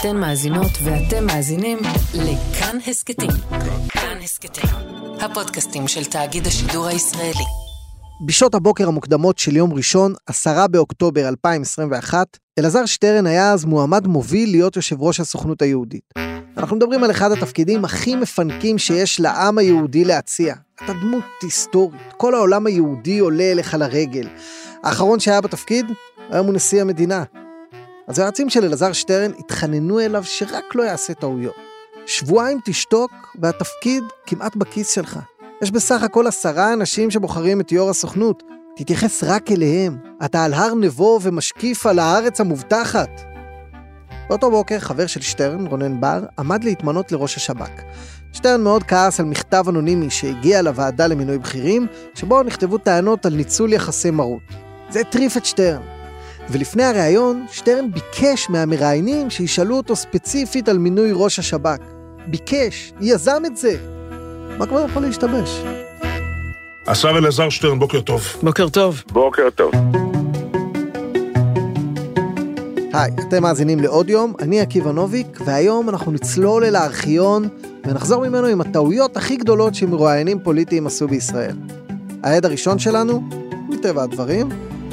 אתן מאזינות ואתם מאזינים לכאן הסכתים. כאן הסכתים, הפודקאסטים של תאגיד השידור הישראלי. בשעות הבוקר המוקדמות של יום ראשון, 10 באוקטובר 2021, אלעזר שטרן היה אז מועמד מוביל להיות יושב ראש הסוכנות היהודית. אנחנו מדברים על אחד התפקידים הכי מפנקים שיש לעם היהודי להציע. אתה דמות היסטורית, כל העולם היהודי עולה אליך לרגל. האחרון שהיה בתפקיד, היום הוא נשיא המדינה. אז היועצים של אלעזר שטרן התחננו אליו שרק לא יעשה טעויות. שבועיים תשתוק והתפקיד כמעט בכיס שלך. יש בסך הכל עשרה אנשים שבוחרים את יו"ר הסוכנות. תתייחס רק אליהם. אתה על הר נבו ומשקיף על הארץ המובטחת. באותו בוקר חבר של שטרן, רונן בר, עמד להתמנות לראש השב"כ. שטרן מאוד כעס על מכתב אנונימי שהגיע לוועדה למינוי בכירים, שבו נכתבו טענות על ניצול יחסי מרות. זה הטריף את שטרן. ולפני הריאיון, שטרן ביקש מהמראיינים שישאלו אותו ספציפית על מינוי ראש השב"כ. ביקש, יזם את זה. מה כבר יכול להשתבש? השר אלעזר שטרן, בוקר טוב. בוקר טוב. בוקר טוב. היי, אתם מאזינים לעוד יום, אני עקיבא נוביק, והיום אנחנו נצלול אל הארכיון ונחזור ממנו עם הטעויות הכי גדולות שמרואיינים פוליטיים עשו בישראל. העד הראשון שלנו, מטבע הדברים,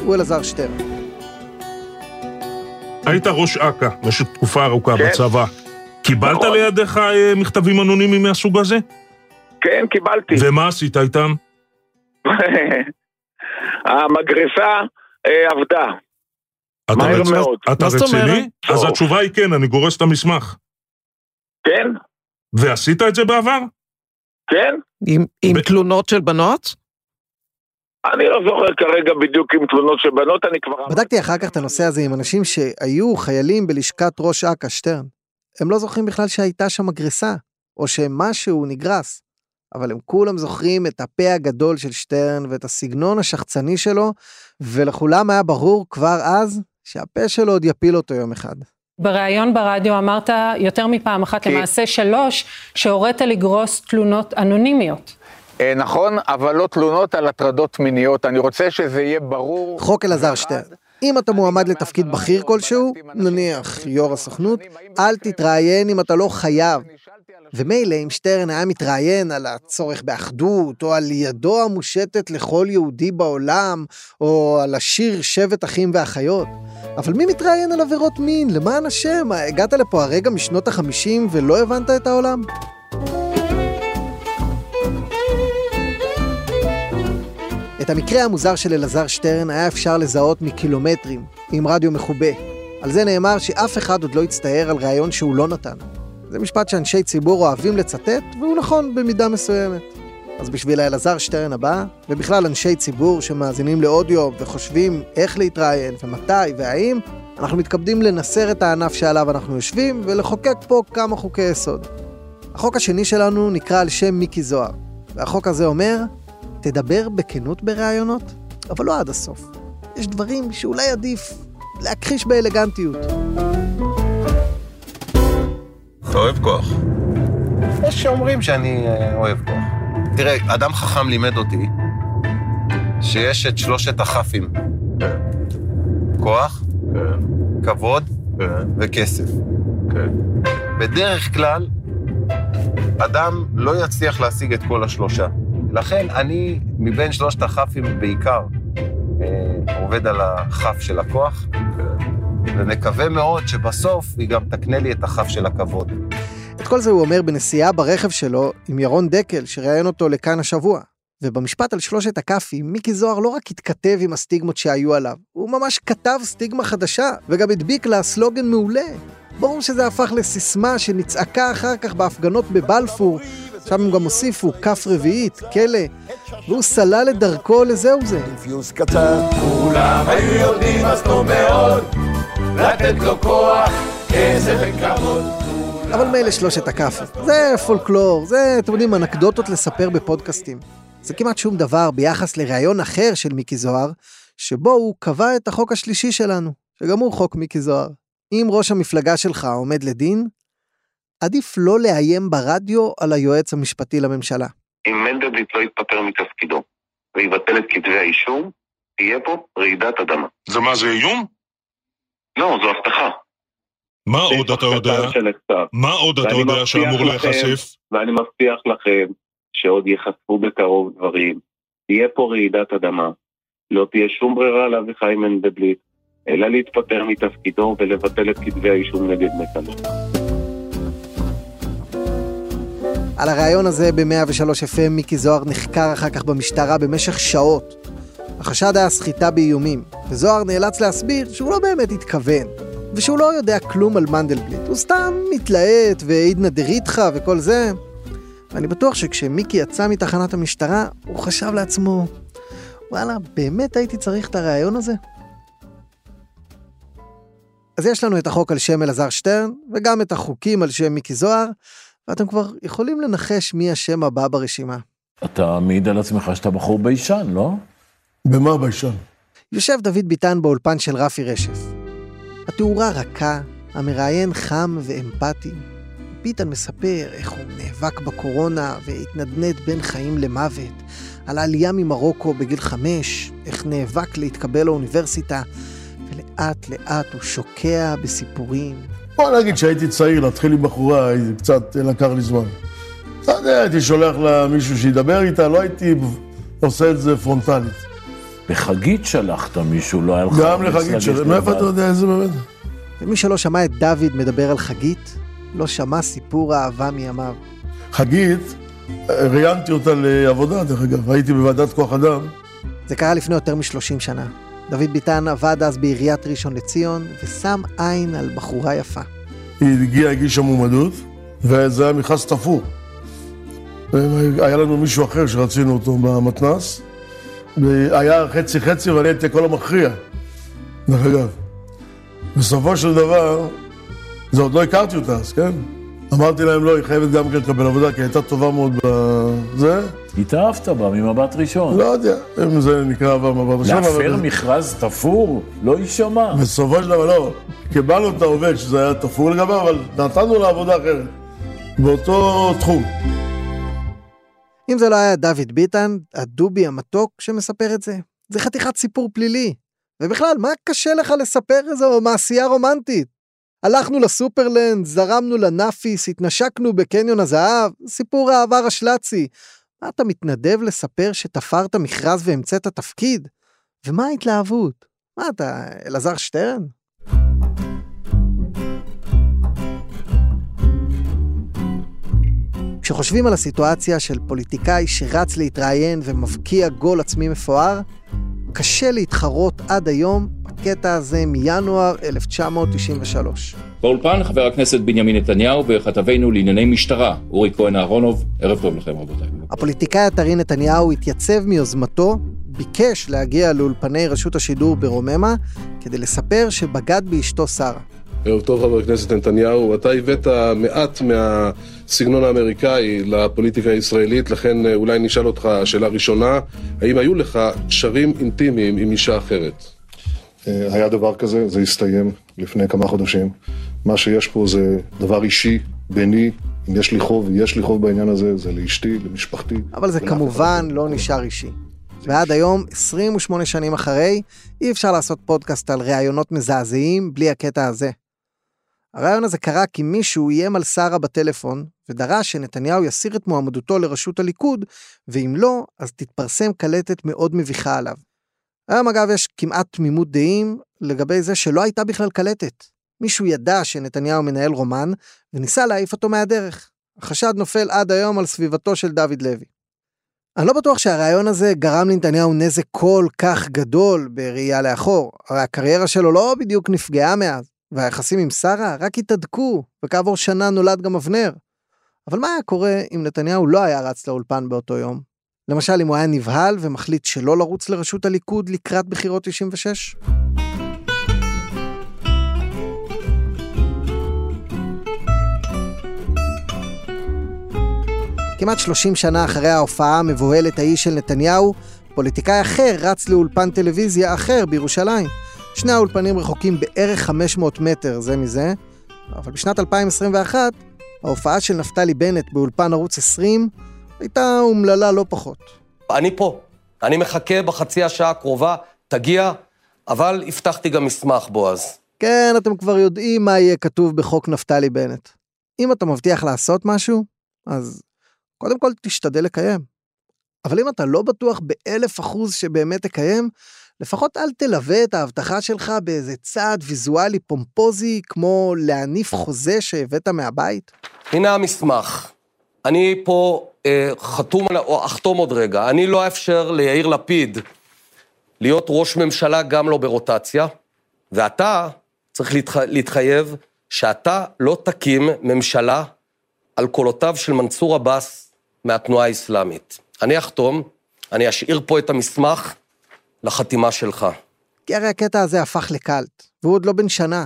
הוא אלעזר שטרן. היית ראש אכ"א במשך תקופה ארוכה כן. בצבא. קיבלת נכון. לידיך אה, מכתבים אנונימיים מהסוג הזה? כן, קיבלתי. ומה עשית איתם? המגרסה אה, עבדה. אתה מהר רצ- מאוד. אתה רציני? אז טוב. התשובה היא כן, אני גורס את המסמך. כן, ועשית את זה בעבר? כן. עם, עם ב- תלונות של בנות? אני לא זוכר כרגע בדיוק עם תלונות של בנות, אני כבר... בדקתי אחר כך את הנושא הזה עם אנשים שהיו חיילים בלשכת ראש אכ"א, שטרן. הם לא זוכרים בכלל שהייתה שם מגרסה, או שמשהו נגרס. אבל הם כולם זוכרים את הפה הגדול של שטרן ואת הסגנון השחצני שלו, ולכולם היה ברור כבר אז שהפה שלו עוד יפיל אותו יום אחד. בריאיון ברדיו אמרת יותר מפעם אחת, כי- למעשה שלוש, שהורית לגרוס תלונות אנונימיות. אה, נכון, אבל לא תלונות על הטרדות מיניות. אני רוצה שזה יהיה ברור. חוק אלעזר שטרן. אם אתה מועמד לתפקיד בכיר כלשהו, נניח יו"ר הסוכנות, אל תתראיין אם אתה לא חייב. ומילא אם שטרן היה מתראיין על הצורך באחדות, או על ידו המושטת לכל יהודי בעולם, או על השיר שבט אחים ואחיות. אבל מי מתראיין על עבירות מין? למען השם, הגעת לפה הרגע משנות החמישים ולא הבנת את העולם? את המקרה המוזר של אלעזר שטרן היה אפשר לזהות מקילומטרים, עם רדיו מכובה. על זה נאמר שאף אחד עוד לא הצטער על ראיון שהוא לא נתן. זה משפט שאנשי ציבור אוהבים לצטט, והוא נכון במידה מסוימת. אז בשביל האלעזר שטרן הבא, ובכלל אנשי ציבור שמאזינים לאודיו וחושבים איך להתראיין ומתי והאם, אנחנו מתכבדים לנסר את הענף שעליו אנחנו יושבים ולחוקק פה כמה חוקי יסוד. החוק השני שלנו נקרא על שם מיקי זוהר, והחוק הזה אומר, תדבר בכנות בראיונות, אבל לא עד הסוף. יש דברים שאולי עדיף להכחיש באלגנטיות. אתה אוהב כוח. יש שאומרים שאני אה, אוהב כוח. תראה, אדם חכם לימד אותי שיש את שלושת הכ"פים. כוח, כבוד וכסף. בדרך כלל, אדם לא יצליח להשיג את כל השלושה. לכן אני, מבין שלושת הכ"פים בעיקר, אה, עובד על הכ"ף של הכוח, ומקווה מאוד שבסוף היא גם תקנה לי את הכ"ף של הכבוד. את כל זה הוא אומר בנסיעה ברכב שלו עם ירון דקל, שראיין אותו לכאן השבוע. ובמשפט על שלושת הכ"פים, מיקי זוהר לא רק התכתב עם הסטיגמות שהיו עליו, הוא ממש כתב סטיגמה חדשה, וגם הדביק לה סלוגן מעולה. ברור שזה הפך לסיסמה שנצעקה אחר כך בהפגנות בבלפור, שם הם גם הוסיפו כף רביעית, כלא, והוא סלל את דרכו לזהו זה. פיוס קטן, כולם היו יודעים אז טוב מאוד, לתת לו כוח, כסף וכבוד. אבל מילא שלושת הכאפים. זה פולקלור, זה, אתם יודעים, אנקדוטות לספר בפודקאסטים. זה כמעט שום דבר ביחס לראיון אחר של מיקי זוהר, שבו הוא קבע את החוק השלישי שלנו, שגם הוא חוק מיקי זוהר. אם ראש המפלגה שלך עומד לדין, עדיף לא לאיים ברדיו על היועץ המשפטי לממשלה. אם מנדלבליט לא יתפטר מתפקידו ויבטל את כתבי האישום, תהיה פה רעידת אדמה. זה מה, זה איום? לא, זו הבטחה. מה עוד אתה יודע? מה עוד אתה יודע שאמור להיחשף? ואני מבטיח לכם שעוד ייחשפו בקרוב דברים. תהיה פה רעידת אדמה. לא תהיה שום ברירה לאביחי מנדלבליט, אלא להתפטר מתפקידו ולבטל את כתבי האישום נגד נתניהו. על הריאיון הזה ב-103 FM מיקי זוהר נחקר אחר כך במשטרה במשך שעות. החשד היה סחיטה באיומים, וזוהר נאלץ להסביר שהוא לא באמת התכוון, ושהוא לא יודע כלום על מנדלבליט, הוא סתם מתלהט ועידנא דריתחא וכל זה. ואני בטוח שכשמיקי יצא מתחנת המשטרה, הוא חשב לעצמו, וואלה, באמת הייתי צריך את הריאיון הזה? אז יש לנו את החוק על שם אלעזר שטרן, וגם את החוקים על שם מיקי זוהר, ואתם כבר יכולים לנחש מי השם הבא ברשימה. אתה מעיד על עצמך שאתה בחור ביישן, לא? במה ביישן? יושב דוד ביטן באולפן של רפי רשף. התאורה רכה, המראיין חם ואמפתי. ביטן מספר איך הוא נאבק בקורונה והתנדנד בין חיים למוות, על העלייה ממרוקו בגיל חמש, איך נאבק להתקבל לאוניברסיטה, ולאט לאט הוא שוקע בסיפורים. בוא נגיד שהייתי צעיר, להתחיל עם בחורה, קצת לקח לי זמן. אתה יודע, הייתי שולח לה מישהו שידבר איתה, לא הייתי עושה את זה פרונטלית. לחגית שלחת מישהו, לא היה לך... גם לחגית לגשת של... מאיפה. אתה יודע איזה באמת? ומי שלא שמע את דוד מדבר על חגית, לא שמע סיפור אהבה מימיו. חגית, ראיינתי אותה לעבודה, דרך אגב, הייתי בוועדת כוח אדם. זה קרה לפני יותר מ-30 שנה. דוד ביטן עבד אז בעיריית ראשון לציון, ושם עין על בחורה יפה. היא הגיעה, הגישה מועמדות, וזה היה מכרז תפור. היה לנו מישהו אחר שרצינו אותו במתנ"ס, והיה חצי חצי ואני הייתי הקול המכריע, דרך אגב. בסופו של דבר, זה עוד לא הכרתי אותה אז, כן? אמרתי להם, לא, היא חייבת גם כן לקבל עבודה, כי היא הייתה טובה מאוד בזה. התאהבת בה ממבט ראשון. לא יודע אם זה נקרא במבט ראשון, להפר מכרז תפור? לא יישמע. בסופו של דבר, לא, קיבלנו את העובד שזה היה תפור לגביו, אבל נתנו לה עבודה אחרת, באותו תחום. אם זה לא היה דוד ביטן, הדובי המתוק שמספר את זה, זה חתיכת סיפור פלילי. ובכלל, מה קשה לך לספר איזו מעשייה רומנטית? הלכנו לסופרלנד, זרמנו לנאפיס, התנשקנו בקניון הזהב, סיפור אהבה רשל"צי. מה אתה מתנדב לספר שתפרת מכרז והמצאת תפקיד? ומה ההתלהבות? מה אתה, אלעזר שטרן? כשחושבים על הסיטואציה של פוליטיקאי שרץ להתראיין ומבקיע גול עצמי מפואר, קשה להתחרות עד היום בקטע הזה מינואר 1993. באולפן חבר הכנסת בנימין נתניהו וכתבנו לענייני משטרה, אורי כהן אהרונוב, ערב טוב לכם רבותיי. הפוליטיקאי הטרי נתניהו התייצב מיוזמתו, ביקש להגיע לאולפני רשות השידור ברוממה, כדי לספר שבגד באשתו שרה. ערב טוב חבר הכנסת נתניהו, אתה הבאת מעט מהסגנון האמריקאי לפוליטיקה הישראלית, לכן אולי נשאל אותך שאלה ראשונה, האם היו לך קשרים אינטימיים עם אישה אחרת? היה דבר כזה, זה הסתיים לפני כמה חודשים. מה שיש פה זה דבר אישי, ביני, אם יש לי חוב, יש לי חוב בעניין הזה, זה לאשתי, למשפחתי. אבל זה כמובן לא נשאר אישי. ועד היום, 28 שנים אחרי, אי אפשר לעשות פודקאסט על ראיונות מזעזעים בלי הקטע הזה. הרעיון הזה קרה כי מישהו איים על שרה בטלפון, ודרש שנתניהו יסיר את מועמדותו לראשות הליכוד, ואם לא, אז תתפרסם קלטת מאוד מביכה עליו. היום אגב יש כמעט תמימות דעים לגבי זה שלא הייתה בכלל קלטת. מישהו ידע שנתניהו מנהל רומן, וניסה להעיף אותו מהדרך. החשד נופל עד היום על סביבתו של דוד לוי. אני לא בטוח שהרעיון הזה גרם לנתניהו נזק כל כך גדול בראייה לאחור, הרי הקריירה שלו לא בדיוק נפגעה מאז, והיחסים עם שרה רק התהדקו, וכעבור שנה נולד גם אבנר. אבל מה היה קורה אם נתניהו לא היה רץ לאולפן באותו יום? למשל אם הוא היה נבהל ומחליט שלא לרוץ לראשות הליכוד לקראת בחירות 96? כמעט 30 שנה אחרי ההופעה המבוהלת ההיא של נתניהו, פוליטיקאי אחר רץ לאולפן טלוויזיה אחר בירושלים. שני האולפנים רחוקים בערך 500 מטר זה מזה, אבל בשנת 2021, ההופעה של נפתלי בנט באולפן ערוץ 20 הייתה אומללה לא פחות. אני פה, אני מחכה בחצי השעה הקרובה, תגיע, אבל הבטחתי גם מסמך, בועז. כן, אתם כבר יודעים מה יהיה כתוב בחוק נפתלי בנט. אם אתה מבטיח לעשות משהו, אז קודם כל תשתדל לקיים. אבל אם אתה לא בטוח באלף אחוז שבאמת תקיים, לפחות אל תלווה את ההבטחה שלך באיזה צעד ויזואלי פומפוזי, כמו להניף חוזה שהבאת מהבית. הנה המסמך. אני פה חתום, על- או אחתום עוד רגע. אני לא אאפשר ליאיר לפיד להיות ראש ממשלה גם לא ברוטציה, ואתה צריך להתח... להתחייב שאתה לא תקים ממשלה על קולותיו של מנסור עבאס מהתנועה האסלאמית. אני אחתום, אני אשאיר פה את המסמך לחתימה שלך. כי הרי הקטע הזה הפך לקאלט, והוא עוד לא בן שנה.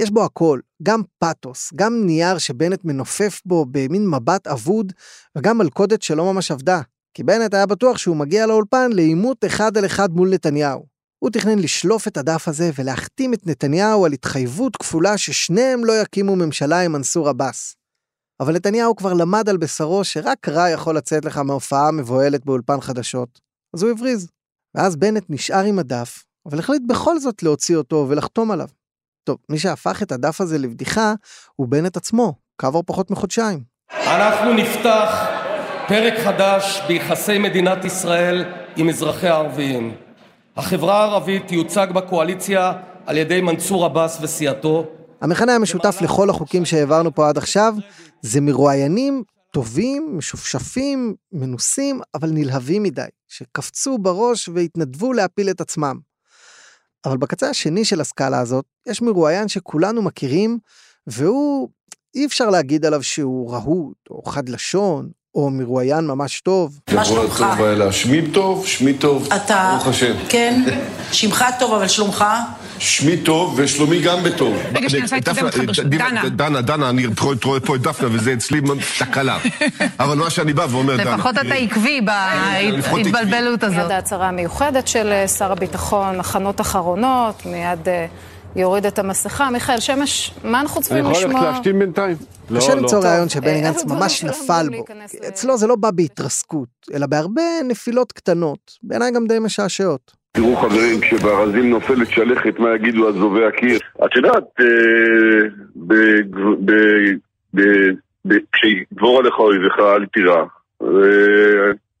יש בו הכל, גם פאתוס, גם נייר שבנט מנופף בו במין מבט אבוד, וגם מלכודת שלא ממש עבדה. כי בנט היה בטוח שהוא מגיע לאולפן לעימות אחד על אחד מול נתניהו. הוא תכנן לשלוף את הדף הזה ולהחתים את נתניהו על התחייבות כפולה ששניהם לא יקימו ממשלה עם מנסור עבאס. אבל נתניהו כבר למד על בשרו שרק רע יכול לצאת לך מהופעה מבוהלת באולפן חדשות. אז הוא הבריז. ואז בנט נשאר עם הדף, אבל החליט בכל זאת להוציא אותו ולחתום עליו. טוב, מי שהפך את הדף הזה לבדיחה הוא בנט עצמו, כעבור פחות מחודשיים. אנחנו נפתח פרק חדש ביחסי מדינת ישראל עם אזרחיה הערביים. החברה הערבית תיוצג בקואליציה על ידי מנסור עבאס וסיעתו. המכנה המשותף לכל החוקים שהעברנו פה עד עכשיו, זה מרואיינים טובים, משופשפים, מנוסים, אבל נלהבים מדי, שקפצו בראש והתנדבו להפיל את עצמם. אבל בקצה השני של הסקאלה הזאת, יש מרואיין שכולנו מכירים, והוא, אי אפשר להגיד עליו שהוא רהוט, או חד לשון, או מרואיין ממש טוב. מה שלומך? טוב, אלה. שמי טוב, שמי טוב, אתה... ברוך השם. כן? שמך טוב, אבל שלומך? שמי טוב ושלומי גם בטוב. רגע, שנייה, אני רוצה להתקדם איתך, ד- דנה. דנה, דנה, אני רואה פה את דפנה וזה אצלי תקלה. אבל מה שאני בא ואומר, דנה. לפחות אתה עקבי לפחות עקבי. בהתבלבלות הזאת. מיד ההצהרה המיוחדת של אה, שר הביטחון, הכנות אחרונות, מיד אה, יוריד את המסכה. מיכאל שמש, מה אנחנו צריכים לשמוע? בינתיים. קשה למצוא רעיון שבני אה, גנץ ממש שלא נפל בו. כי אצלו זה לא בא בהתרסקות, אלא בהרבה נפילות קטנות, בעיניי גם די משעשעות. תראו חברים, כשבארזים נופלת שלכת, מה יגידו אזובי הקיר? את יודעת, אה, בגב- ב- ב- ב- כשיגבור עליך אויביך אל תירא. אה,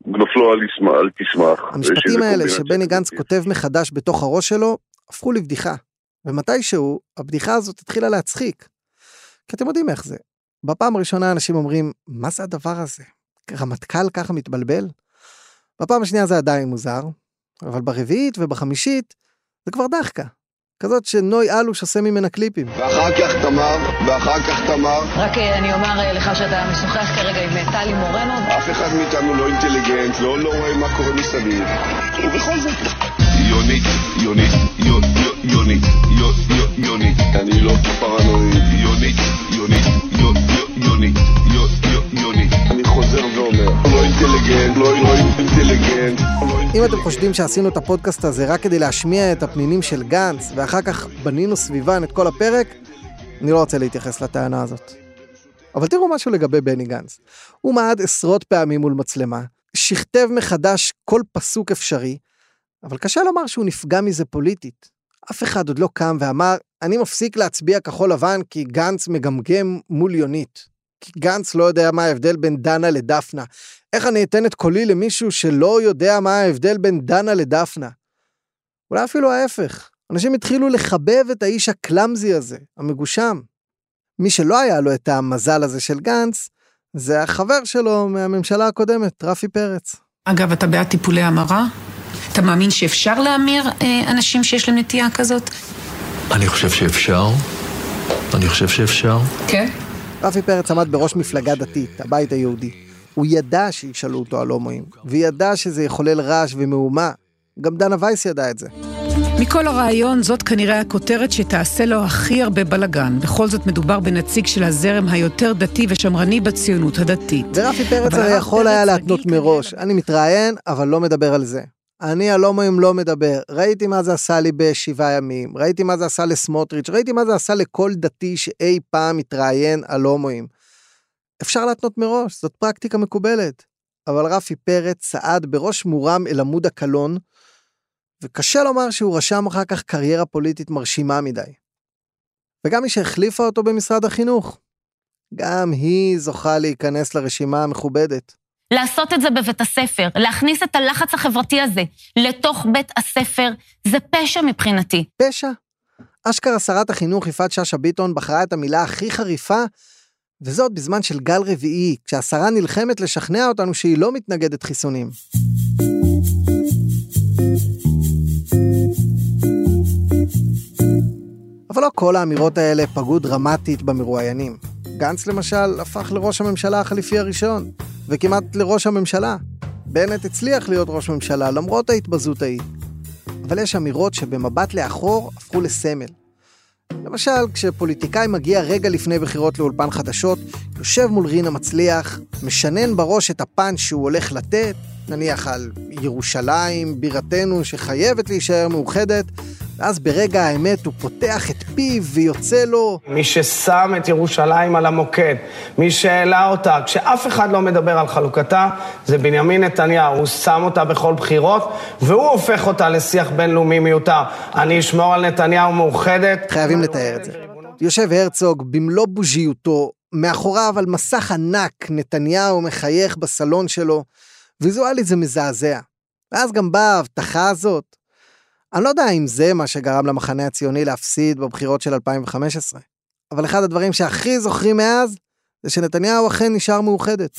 נופלו אל ישמח- אל תשמח. המשפטים האלה. שבני גנץ כותב מחדש בתוך הראש שלו, הפכו לבדיחה. ומתישהו, הבדיחה הזאת התחילה להצחיק. כי אתם יודעים איך זה. בפעם הראשונה אנשים אומרים, מה זה הדבר הזה? רמטכ"ל ככה מתבלבל? בפעם השנייה זה עדיין מוזר, אבל ברביעית ובחמישית זה כבר דחקה. כזאת שנוי אלוש עושה ממנה קליפים. ואחר כך תמר, ואחר כך תמר. רק אה, אני אומר אה, לך שאתה משוחח כרגע עם אה, טלי מורנו. אף אחד מאיתנו לא אינטליגנט, לא לא רואה מה קורה מסביב. ובכל זאת... יונית, יונית, יו- יו- יונית, יו- יו- יונית. אני לא פרנואיד. יונית, יונית, יו- יו- יונית, יו- יו- יונית. אני חוזר ואומר, לא אינטליגנט, לא לא אינטליגנט. אם אתם חושדים שעשינו את הפודקאסט הזה רק כדי להשמיע את הפנינים של גנץ, ואחר כך בנינו סביבן את כל הפרק, אני לא רוצה להתייחס לטענה הזאת. אבל תראו משהו לגבי בני גנץ. הוא מעד עשרות פעמים מול מצלמה, שכתב מחדש כל פסוק אפשרי, אבל קשה לומר שהוא נפגע מזה פוליטית. אף אחד עוד לא קם ואמר, אני מפסיק להצביע כחול לבן כי גנץ מגמגם מול יונית. כי גנץ לא יודע מה ההבדל בין דנה לדפנה. איך אני אתן את קולי למישהו שלא יודע מה ההבדל בין דנה לדפנה? אולי אפילו ההפך. אנשים התחילו לחבב את האיש הקלאמזי הזה, המגושם. מי שלא היה לו את המזל הזה של גנץ, זה החבר שלו מהממשלה הקודמת, רפי פרץ. אגב, אתה בעד טיפולי המרה? אתה מאמין שאפשר להמיר אה, אנשים שיש להם נטייה כזאת? אני חושב שאפשר. אני חושב שאפשר. כן. רפי פרץ עמד בראש מפלגה דתית, הבית היהודי. הוא ידע שישאלו אותו על הומואים, וידע שזה יחולל רעש ומהומה. גם דנה וייס ידע את זה. מכל הרעיון, זאת כנראה הכותרת שתעשה לו הכי הרבה בלאגן. בכל זאת מדובר בנציג של הזרם היותר דתי ושמרני בציונות הדתית. ורפי פרץ הרי יכול היה להתנות מראש. אני מתראיין, אבל לא מדבר על זה. אני על הומואים לא מדבר. ראיתי מה זה עשה לי בשבעה ימים, ראיתי מה זה עשה לסמוטריץ', ראיתי מה זה עשה לכל דתי שאי פעם מתראיין על הומואים. אפשר להתנות מראש, זאת פרקטיקה מקובלת. אבל רפי פרץ צעד בראש מורם אל עמוד הקלון, וקשה לומר שהוא רשם אחר כך קריירה פוליטית מרשימה מדי. וגם מי שהחליפה אותו במשרד החינוך. גם היא זוכה להיכנס לרשימה המכובדת. לעשות את זה בבית הספר, להכניס את הלחץ החברתי הזה לתוך בית הספר, זה פשע מבחינתי. פשע? אשכרה שרת החינוך יפעת שאשא ביטון בחרה את המילה הכי חריפה, וזאת בזמן של גל רביעי, כשהשרה נלחמת לשכנע אותנו שהיא לא מתנגדת חיסונים. אבל לא כל האמירות האלה פגעו דרמטית במרואיינים. גנץ למשל הפך לראש הממשלה החליפי הראשון, וכמעט לראש הממשלה. בנט הצליח להיות ראש ממשלה למרות ההתבזות ההיא. אבל יש אמירות שבמבט לאחור הפכו לסמל. למשל, כשפוליטיקאי מגיע רגע לפני בחירות לאולפן חדשות, יושב מול רינה מצליח, משנן בראש את הפאנץ' שהוא הולך לתת, נניח על ירושלים, בירתנו שחייבת להישאר מאוחדת, ואז ברגע האמת הוא פותח את פיו ויוצא לו... מי ששם את ירושלים על המוקד, מי שהעלה אותה, כשאף אחד לא מדבר על חלוקתה, זה בנימין נתניהו. הוא שם אותה בכל בחירות, והוא הופך אותה לשיח בינלאומי מיותר. אני אשמור על נתניהו מאוחדת. חייבים לתאר את זה. יושב הרצוג במלוא בוז'יותו, מאחוריו על מסך ענק, נתניהו מחייך בסלון שלו. ויזואלית זה מזעזע. ואז גם באה ההבטחה הזאת. אני לא יודע אם זה מה שגרם למחנה הציוני להפסיד בבחירות של 2015, אבל אחד הדברים שהכי זוכרים מאז, זה שנתניהו אכן נשאר מאוחדת.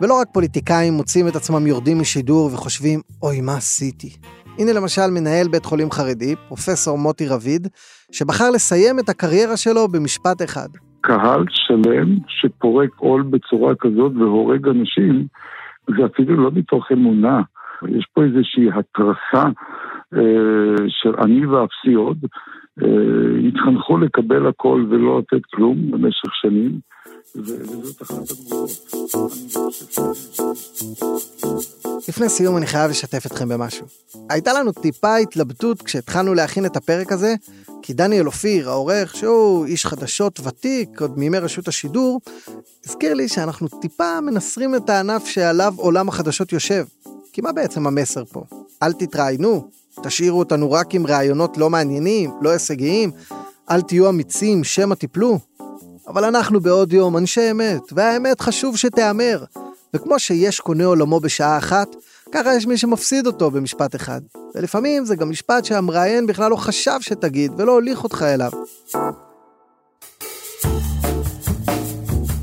ולא רק פוליטיקאים מוצאים את עצמם יורדים משידור וחושבים, אוי, מה עשיתי? הנה למשל מנהל בית חולים חרדי, פרופסור מוטי רביד, שבחר לסיים את הקריירה שלו במשפט אחד. קהל שלם שפורק עול בצורה כזאת והורג אנשים, זה אפילו לא מתוך אמונה. יש פה איזושהי התרסה אה, של אני ואפסי עוד. אה, התחנכו לקבל הכל ולא לתת כלום במשך שנים, לפני סיום אני חייב לשתף אתכם במשהו. הייתה לנו טיפה התלבטות כשהתחלנו להכין את הפרק הזה, כי דניאל אופיר, העורך, שהוא איש חדשות ותיק, עוד מימי רשות השידור, הזכיר לי שאנחנו טיפה מנסרים את הענף שעליו עולם החדשות יושב. כי מה בעצם המסר פה? אל תתראיינו, תשאירו אותנו רק עם רעיונות לא מעניינים, לא הישגיים, אל תהיו אמיצים, שמא תיפלו. אבל אנחנו בעוד יום אנשי אמת, והאמת חשוב שתיאמר. וכמו שיש קונה עולמו בשעה אחת, ככה יש מי שמפסיד אותו במשפט אחד. ולפעמים זה גם משפט שהמראיין בכלל לא חשב שתגיד, ולא הוליך אותך אליו.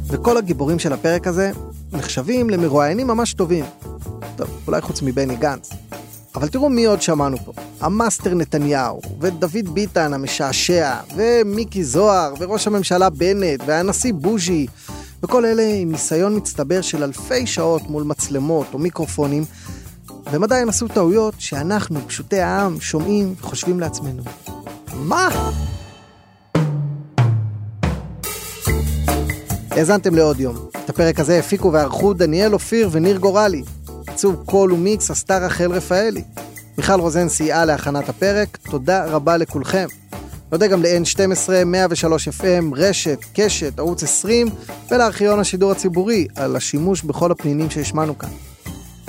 וכל הגיבורים של הפרק הזה נחשבים למרואיינים ממש טובים. טוב, אולי חוץ מבני גנץ. אבל תראו מי עוד שמענו פה. המאסטר נתניהו, ודוד ביטן המשעשע, ומיקי זוהר, וראש הממשלה בנט, והנשיא בוז'י, וכל אלה עם ניסיון מצטבר של אלפי שעות מול מצלמות או מיקרופונים, והם עדיין עשו טעויות שאנחנו, פשוטי העם, שומעים וחושבים לעצמנו. מה? האזנתם לעוד יום. את הפרק הזה הפיקו וערכו דניאל אופיר וניר גורלי. עיצוב קול ומיקס עשתה רחל רפאלי. מיכל רוזן סייעה להכנת הפרק, תודה רבה לכולכם. נודה גם ל-N12, 103 FM, רשת, קשת, ערוץ 20 ולארכיון השידור הציבורי על השימוש בכל הפנינים שהשמענו כאן.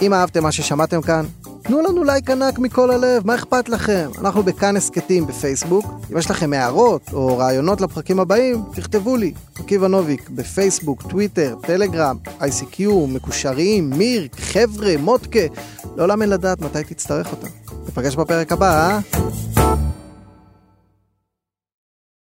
אם אהבתם מה ששמעתם כאן, תנו לנו לייק ענק מכל הלב, מה אכפת לכם? אנחנו בכאן הסכתים בפייסבוק. אם יש לכם הערות או רעיונות לפרקים הבאים, תכתבו לי. עקיבא נוביק בפייסבוק, טוויטר, טלגרם, ICQ, מקושרים, מיר, חבר'ה, מודקה. לעולם אין לדעת מתי תצטרך אותם. Devagar de papel acabar.